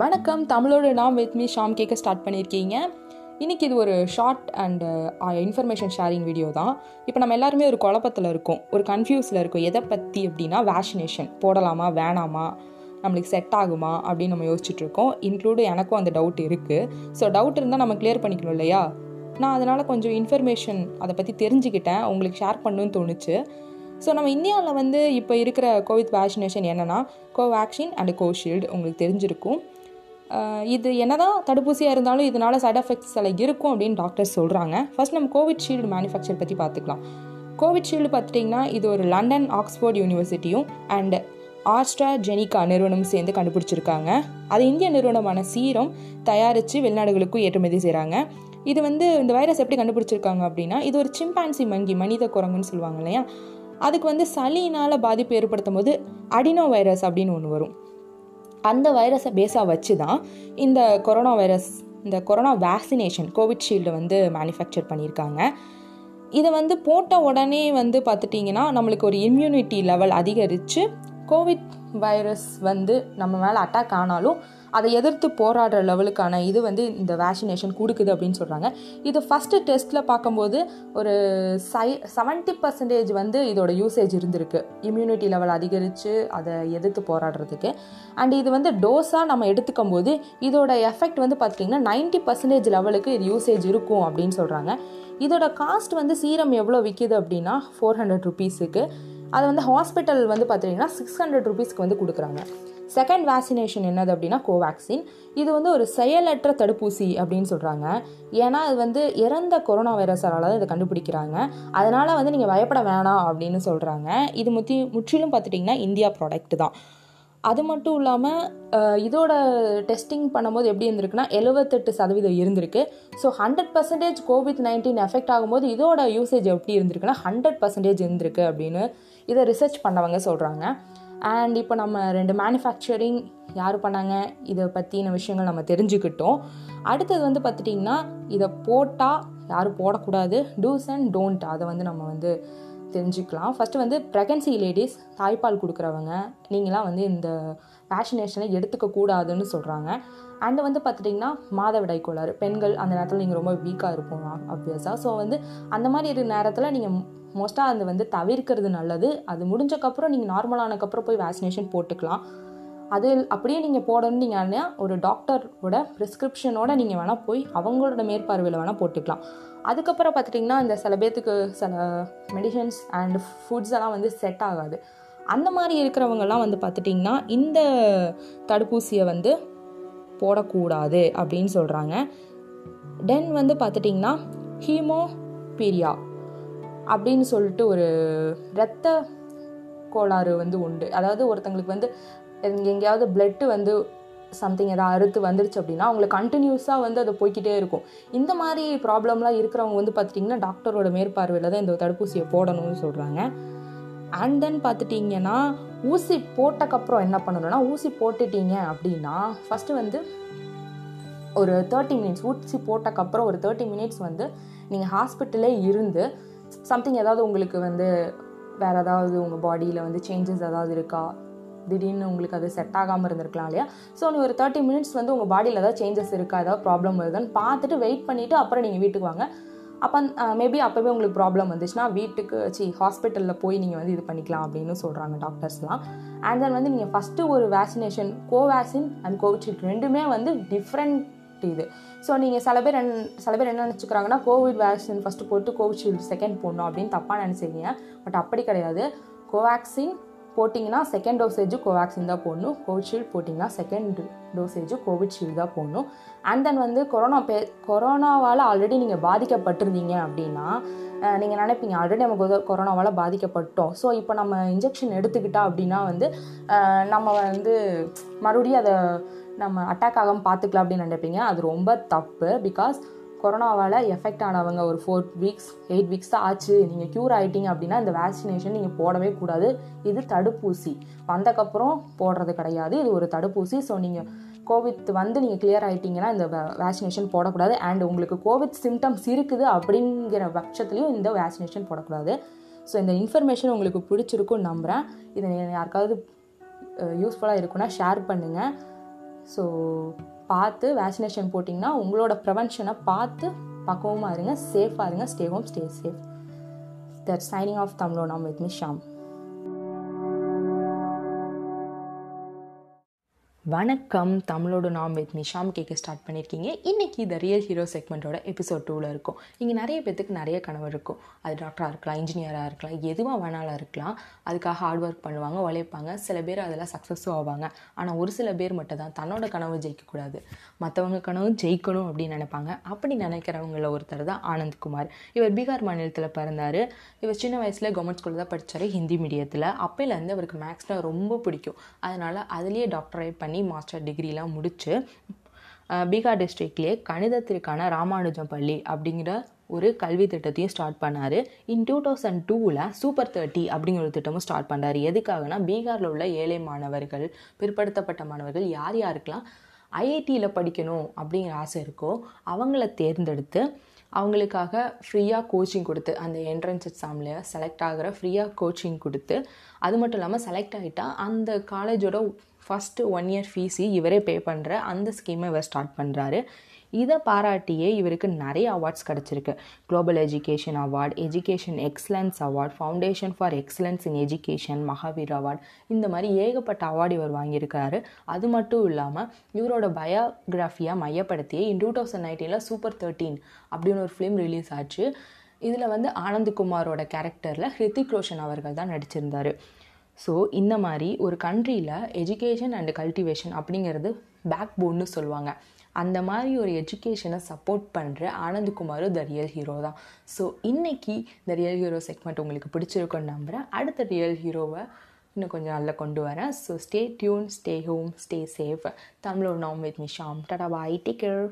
வணக்கம். தமிழோட நாம் வித் மீ ஷாம் கேட்க ஸ்டார்ட் பண்ணியிருக்கீங்க இன்றைக்கி இது ஒரு short and information sharing video தான். இப்போ நம்ம எல்லாருமே ஒரு குழப்பத்தில் இருக்கோம். ஒரு கன்ஃபியூஸில் இருக்கோம். எதை பற்றி அப்படின்னா வேக்சினேஷன் போடலாமா? வேணாமா? நம்மளுக்கு செட் ஆகுமா? அப்படின்னு நம்ம யோசிச்சுட்டு இருக்கோம். இன்க்ளூடு எனக்கும் அந்த டவுட் இருக்குது ஸோ டவுட் இருந்தால் நம்ம கிளியர் பண்ணிக்கணும் இல்லையா? நான் அதனால் கொஞ்சம் இன்ஃபர்மேஷன் அதை பற்றி தெரிஞ்சுக்கிட்டேன். உங்களுக்கு ஷேர் பண்ணணும்னு தோணுச்சு. ஸோ நம்ம இந்தியாவில் வந்து இப்போ இருக்கிற கோவிட் வேக்சினேஷன் என்னென்னா கோவேக்சின் அண்ட் கோஷீல்டு உங்களுக்கு தெரிஞ்சிருக்கும். இது என்னதான் தடுப்பூசியாக இருந்தாலும் இதனால் சைட் எஃபெக்ட்ஸ் எல்லாம் இருக்கும் அப்படின்னு டாக்டர்ஸ் சொல்கிறாங்க ஃபர்ஸ்ட் நம்ம கோவிட்ஷீல்டு மேனுஃபேக்சர் பற்றி பார்த்துக்கலாம். கோவிட்ஷீல்டு பார்த்துட்டிங்கன்னா இது ஒரு லண்டன் ஆக்ஸ்போர்ட் யூனிவர்சிட்டியும் அண்ட் ஆஸ்ட்ரா ஜெனிகா நிறுவனம் சேர்ந்து கண்டுபிடிச்சிருக்காங்க. அது இந்திய நிறுவனமான சீரம் தயாரித்து வெளிநாடுகளுக்கும் ஏற்றுமதி செய்கிறாங்க இது வந்து இந்த வைரஸ் எப்படி கண்டுபிடிச்சிருக்காங்க அப்படின்னா இது ஒரு சிம்பான்சி மங்கி மனித குரங்குன்னு சொல்லுவாங்க இல்லையா? அதுக்கு வந்து சளியினால் பாதிப்பு ஏற்படுத்தும் போது அடினோ வைரஸ் அப்படின்னு ஒன்று வரும். அந்த வைரஸை பேஸாக வச்சு தான் இந்த கொரோனா வைரஸ் இந்த கொரோனா வேக்சினேஷன் கோவிட்ஷீல்டு வந்து மேனுஃபேக்சர் பண்ணியிருக்காங்க. இதை வந்து போட்ட உடனே வந்து பார்த்துட்டிங்கன்னா நம்மளுக்கு ஒரு இம்யூனிட்டி லெவல் அதிகரித்து கோவிட் வைரஸ் வந்து நம்ம மேலே அட்டாக் ஆனாலும் அதை எதிர்த்து போராடுற லெவலுக்கான இது வந்து இந்த வேக்சினேஷன் கொடுக்குது அப்படின்னு சொல்கிறாங்க இது ஃபஸ்ட்டு டெஸ்ட்டில் பார்க்கும்போது ஒரு சை செவன்ட்டி பர்சன்டேஜ் வந்து இதோட யூசேஜ் இருந்திருக்கு. இம்யூனிட்டி லெவல் அதிகரித்து அதை எதிர்த்து போராடுறதுக்கு. அண்ட் இது வந்து டோஸாக நம்ம எடுத்துக்கும் போது இதோட எஃபெக்ட் வந்து பார்த்திங்கன்னா நைன்ட்டி பர்சன்டேஜ் லெவலுக்கு இது யூசேஜ் இருக்கும் அப்படின்னு சொல்கிறாங்க இதோட காஸ்ட் வந்து சீரம் எவ்வளோ விற்கிது அப்படின்னா ஃபோர் ஹண்ட்ரட் ருபீஸுக்கு அது வந்து ஹாஸ்பிட்டல் வந்து பார்த்தீங்கன்னா சிக்ஸ் ஹண்ட்ரட் ருபீஸ்க்கு வந்து கொடுக்குறாங்க. செகண்ட் வேக்சினேஷன் என்னது அப்படின்னா கோவேக்சின் இது வந்து ஒரு செயலற்ற தடுப்பூசி அப்படின்னு சொல்கிறாங்க ஏன்னா அது வந்து இறந்த கொரோனா வைரஸால் தான் இதை கண்டுபிடிக்கிறாங்க. அதனால் வந்து நீங்கள் பயப்பட வேணாம் அப்படின்னு சொல்கிறாங்க இது முத்தி முற்றிலும் பார்த்துட்டிங்கன்னா இந்தியா ப்ராடக்ட் தான். அது மட்டும் இல்லாமல் இதோட டெஸ்டிங் பண்ணும்போது எப்படி இருந்திருக்குன்னா எழுபத்தெட்டு சதவீதம் இருந்திருக்கு. So hundred percentage Covid nineteen effect ஆகும்போது இதோட யூசேஜ் எப்படி இருந்திருக்குன்னா ஹண்ட்ரட் பர்சன்டேஜ் இருந்திருக்கு அப்படின்னு இதை ரிசர்ச் பண்ணவங்க சொல்கிறாங்க அண்ட் இப்போ நம்ம ரெண்டு மேனுஃபேக்சரிங் யார் பண்ணாங்க இதை பற்றின விஷயங்கள் நம்ம தெரிஞ்சுக்கிட்டோம். அடுத்தது வந்து பார்த்துட்டிங்கன்னா இதை போட்டால் யாரும் போடக்கூடாது. டூஸ் அண்ட் டோன்ட் அதை வந்து நம்ம வந்து தெரிஞ்சுக்கலாம். ஃபஸ்ட்டு வந்து ப்ரெக்னன்சி லேடிஸ் தாய்ப்பால் கொடுக்குறவங்க நீங்களாம் வந்து இந்த வேக்சினேஷனை எடுத்துக்க கூடாதுன்னு சொல்கிறாங்க அண்டு வந்து பார்த்துட்டிங்கன்னா மாதவிடாய் கோளாறு பெண்கள் அந்த நேரத்தில் நீங்கள் ரொம்ப வீக்காக இருப்போம் அப்வியஸாக ஸோ வந்து அந்த மாதிரி இருக்கிற நேரத்தில் நீங்கள் மோஸ்ட்டாக அது வந்து தவிர்க்கிறது நல்லது. அது முடிஞ்சக்கப்புறம் நீங்கள் நார்மலானக்கப்புறம் போய் வேக்சினேஷன் போட்டுக்கலாம். அது அப்படியே நீங்கள் போடணும் நீங்கள் ஒரு டாக்டரோட ப்ரிஸ்கிரிப்ஷனோட நீங்கள் வேணால் போய் அவங்களோட மேற்பார்வையில் வேணால் போட்டுக்கலாம். அதுக்கப்புறம் பார்த்துட்டிங்கன்னா இந்த சில பேர்த்துக்கு சில மெடிசன்ஸ் அண்ட் ஃபுட்ஸ் எல்லாம் வந்து செட் ஆகாது. அந்த மாதிரி இருக்கிறவங்கெல்லாம் வந்து பார்த்துட்டிங்கன்னா இந்த தடுப்பூசியை வந்து போடக்கூடாது அப்படின்னு சொல்கிறாங்க தென் வந்து பார்த்துட்டிங்கன்னா ஹீமோபீரியா அப்படின்னு சொல்லிட்டு ஒரு இரத்த கோளாறு வந்து உண்டு. அதாவது ஒருத்தங்களுக்கு வந்து எங்கேயாவது பிளட்டு வந்து சம்திங் எதாவது அறுத்து வந்துருச்சு அப்படின்னா அவங்களுக்கு கண்டினியூஸாக வந்து அது போய்கிட்டே இருக்கும். இந்த மாதிரி ப்ராப்ளம்லாம் இருக்கிறவங்க வந்து பார்த்துட்டிங்கன்னா டாக்டரோட மேற்பார்வையில் தான் இந்த தடுப்பூசியை போடணும்னு சொல்கிறாங்க அண்ட் தென் பார்த்துட்டிங்கன்னா ஊசி போட்டக்கப்புறம் என்ன பண்ணணும்னா ஊசி போட்டுட்டீங்க அப்படின்னா ஃபஸ்ட்டு வந்து ஒரு தேர்ட்டி மினிட்ஸ் ஊசி போட்டக்கப்புறம் ஒரு தேர்ட்டி மினிட்ஸ் வந்து நீங்கள் ஹாஸ்பிட்டலே இருந்து சம்திங் ஏதாவது உங்களுக்கு வந்து வேறு ஏதாவது உங்கள் பாடியில் வந்து சேஞ்சஸ் ஏதாவது இருக்கா? திடீர்னு உங்களுக்கு அது செட் ஆகாமல் இருந்திருக்கலாம் இல்லையா? ஸோ நீ ஒரு தேர்ட்டி மினிட்ஸ் வந்து உங்கள் பாடியில் ஏதாவது சேஞ்சஸ் இருக்கா? ஏதாவது ப்ராப்ளம் வருதுன்னு பார்த்துட்டு வெயிட் பண்ணிவிட்டு அப்புறம் நீங்கள் வீட்டுக்கு வாங்க. அப்போ மேபி அப்போவே உங்களுக்கு ப்ராப்ளம் வந்துச்சுன்னா வீட்டுக்கு சி ஹாஸ்பிட்டலில் போய் நீங்கள் வந்து இது பண்ணிக்கலாம் அப்படின்னு சொல்கிறாங்க டாக்டர்ஸ்லாம் அண்ட் தென் வந்து நீங்கள் ஃபஸ்ட்டு ஒரு வேக்சினேஷன் கோவேக்சின் அண்ட் கோவிஷீல்டு ரெண்டுமே வந்து டிஃப்ரெண்ட் இது. ஸோ நீங்கள் சில பேர் சில பேர் என்ன நினச்சிக்கிறாங்கன்னா கோவிட் வேக்சின் ஃபஸ்ட்டு போட்டு கோவிஷீல்டு செகண்ட் போடணும் அப்படின்னு தப்பாக நினச்சிருக்கீங்க பட் அப்படி கிடையாது. கோவேக்சின் போட்டிங்கன்னா செகண்ட் டோசேஜ் கோவேக்சின் தான் போடணும். கோவிஷீல்டு போட்டிங்கன்னா செகண்ட் டோசேஜ் கோவிட்ஷீல்டு தான் போடணும். அண்ட் தென் வந்து கொரோனா பே கொரோனாவால் ஆல்ரெடி நீங்கள் பாதிக்கப்பட்டிருந்தீங்க அப்படின்னா நீங்கள் நினைப்பீங்க ஆல்ரெடி நமக்கு கொரோனாவால் பாதிக்கப்பட்டோம். ஸோ இப்போ நம்ம இன்ஜெக்ஷன் எடுத்துக்கிட்டா அப்படின்னா வந்து நம்ம வந்து மறுபடியும் அதை நம்ம அட்டாக் ஆகாமல் பார்த்துக்கலாம் அப்படின்னு நினைப்பீங்க. அது ரொம்ப தப்பு பிகாஸ் கொரோனாவால் எஃபெக்ட் ஆனவங்க ஒரு ஃபோர் வீக்ஸ் எயிட் வீக்ஸ் தான் ஆச்சு. நீங்கள் க்யூர் ஆகிட்டீங்க அப்படின்னா இந்த வேக்சினேஷன் நீங்கள் போடவே கூடாது. இது தடுப்பூசி. வந்தக்கப்புறம் போடுறது கிடையாது. இது ஒரு தடுப்பூசி. ஸோ நீங்கள் கோவிட் வந்து நீங்கள் கிளியர் ஆகிட்டீங்கன்னா இந்த வேக்சினேஷன் போடக்கூடாது. அண்ட் உங்களுக்கு கோவிட் சிம்டம்ஸ் இருக்குது அப்படிங்கிற பட்சத்துலையும் இந்த வேக்சினேஷன் போடக்கூடாது. ஸோ இந்த இன்ஃபர்மேஷன் உங்களுக்கு பிடிச்சிருக்கும்னு நம்புகிறேன் இதை யாருக்காவது யூஸ்ஃபுல்லாக இருக்குன்னா ஷேர் பண்ணுங்கள் ஸோ பார்த்து வேக்சினேஷன் போட்டிங்கன்னா உங்களோட ப்ரிவென்ஷனை பார்த்து பக்குவமாக இருங்க சேஃபாக இருங்க stay home stay safe that signing off தமிழோ நாம் வித் மீ ஷாம் வணக்கம். தமிழோட நாம் வித் நிஷாம் கேட்க ஸ்டார்ட் பண்ணியிருக்கீங்க இன்றைக்கி த ரியல் ஹீரோ செக்மெண்ட்டோட எபிசோட் டூவில் இருக்கும். இங்கே நிறைய பேத்துக்கு நிறைய கனவு இருக்கும். அது டாக்டராக இருக்கலாம் இன்ஜினியராக இருக்கலாம் எதுவாக வேணாலும் இருக்கலாம். அதுக்காக ஹார்ட் ஒர்க் பண்ணுவாங்க உழைப்பாங்க. சில பேர் அதெல்லாம் சக்ஸஸும் ஆவாங்க. ஆனால் ஒரு சில பேர் மட்டும் தான் தன்னோட கனவு ஜெயிக்கக்கூடாது மற்றவங்க கனவு ஜெயிக்கணும் அப்படின்னு நினைப்பாங்க. அப்படி நினைக்கிறவங்கள ஒருத்தர் தான் ஆனந்த்குமார் இவர் பீகார் மாநிலத்தில் பிறந்தார். இவர் சின்ன வயசில் கவர்மெண்ட் ஸ்கூலில் தான் படித்தார் ஹிந்தி மீடியத்தில் அப்போலேருந்து அவருக்கு மேக்ஸ்னால் ரொம்ப பிடிக்கும். அதனால் அதுலேயே டாக்டரேட் பண்ணி மாஸ்டர் டிகிரிலாம் முடித்து பீகார் டிஸ்ட்ரிக்ட்லேயே கணிதத்திற்கான ராமானுஜம் பள்ளி அப்படிங்கிற ஒரு கல்வி திட்டத்தையும் ஸ்டார்ட் பண்ணார். இன் டூ தௌசண்ட் டூவில் சூப்பர் தேர்ட்டி அப்படிங்கிற ஒரு திட்டமும் ஸ்டார்ட் பண்ணார் எதுக்காகனா பீகாரில் உள்ள ஏழை மாணவர்கள் பிற்படுத்தப்பட்ட மாணவர்கள் யார் யாருக்கெல்லாம் ஐஐடியில் படிக்கணும் அப்படிங்கிற ஆசை இருக்கோ அவங்கள தேர்ந்தெடுத்து அவங்களுக்காக ஃப்ரீயாக கோச்சிங் கொடுத்து அந்த என்ட்ரன்ஸ் எக்ஸாமில் செலக்ட் ஆகிற ஃப்ரீயாக கோச்சிங் கொடுத்து அது மட்டும் இல்லாமல் செலக்ட் ஆகிட்டால் அந்த காலேஜோட ஃபஸ்ட்டு ஒன் இயர் ஃபீஸு இவரே பே பண்ணுற அந்த ஸ்கீமை இவர் ஸ்டார்ட் பண்ணுறாரு இதை பாராட்டியே இவருக்கு நிறைய அவார்ட்ஸ் கிடச்சிருக்கு. Global education award education excellence award foundation for excellence in education Mahavir award இந்த மாதிரி ஏகப்பட்ட அவார்டு இவர் வாங்கியிருக்காரு. அது மட்டும் இல்லாமல் இவரோட பயோகிராஃபியாக மையப்படுத்தியே இன் டூ தௌசண்ட் நைன்டீனில் சூப்பர் தேர்ட்டீன் அப்படின்னு ஒரு ஃபிலிம் ரிலீஸ் ஆச்சு. இதில் வந்து ஆனந்த்குமாரோட கேரக்டரில் ஹிருத்திக் ரோஷன் அவர்கள் தான் நடிச்சிருந்தார். ஸோ இந்த மாதிரி ஒரு கண்ட்ரியில் எஜுகேஷன் அண்ட் கல்டிவேஷன் அப்படிங்கிறது பேக் போன்னு சொல்லுவாங்க. அந்த மாதிரி ஒரு எஜுகேஷனை சப்போர்ட் பண்ணுற ஆனந்த்குமாரும் த ரியல் ஹீரோ தான். ஸோ இன்றைக்கி த ரியல் ஹீரோ செக்மெண்ட் உங்களுக்கு பிடிச்சிருக்குன்னு நம்புகிறேன் அடுத்த ரியல் ஹீரோவை இன்னும் கொஞ்சம் நல்லா கொண்டு வரேன். So stay tuned stay home stay safe தமிழோட நாம் வித் மிஷாம் டடா பாய். Take care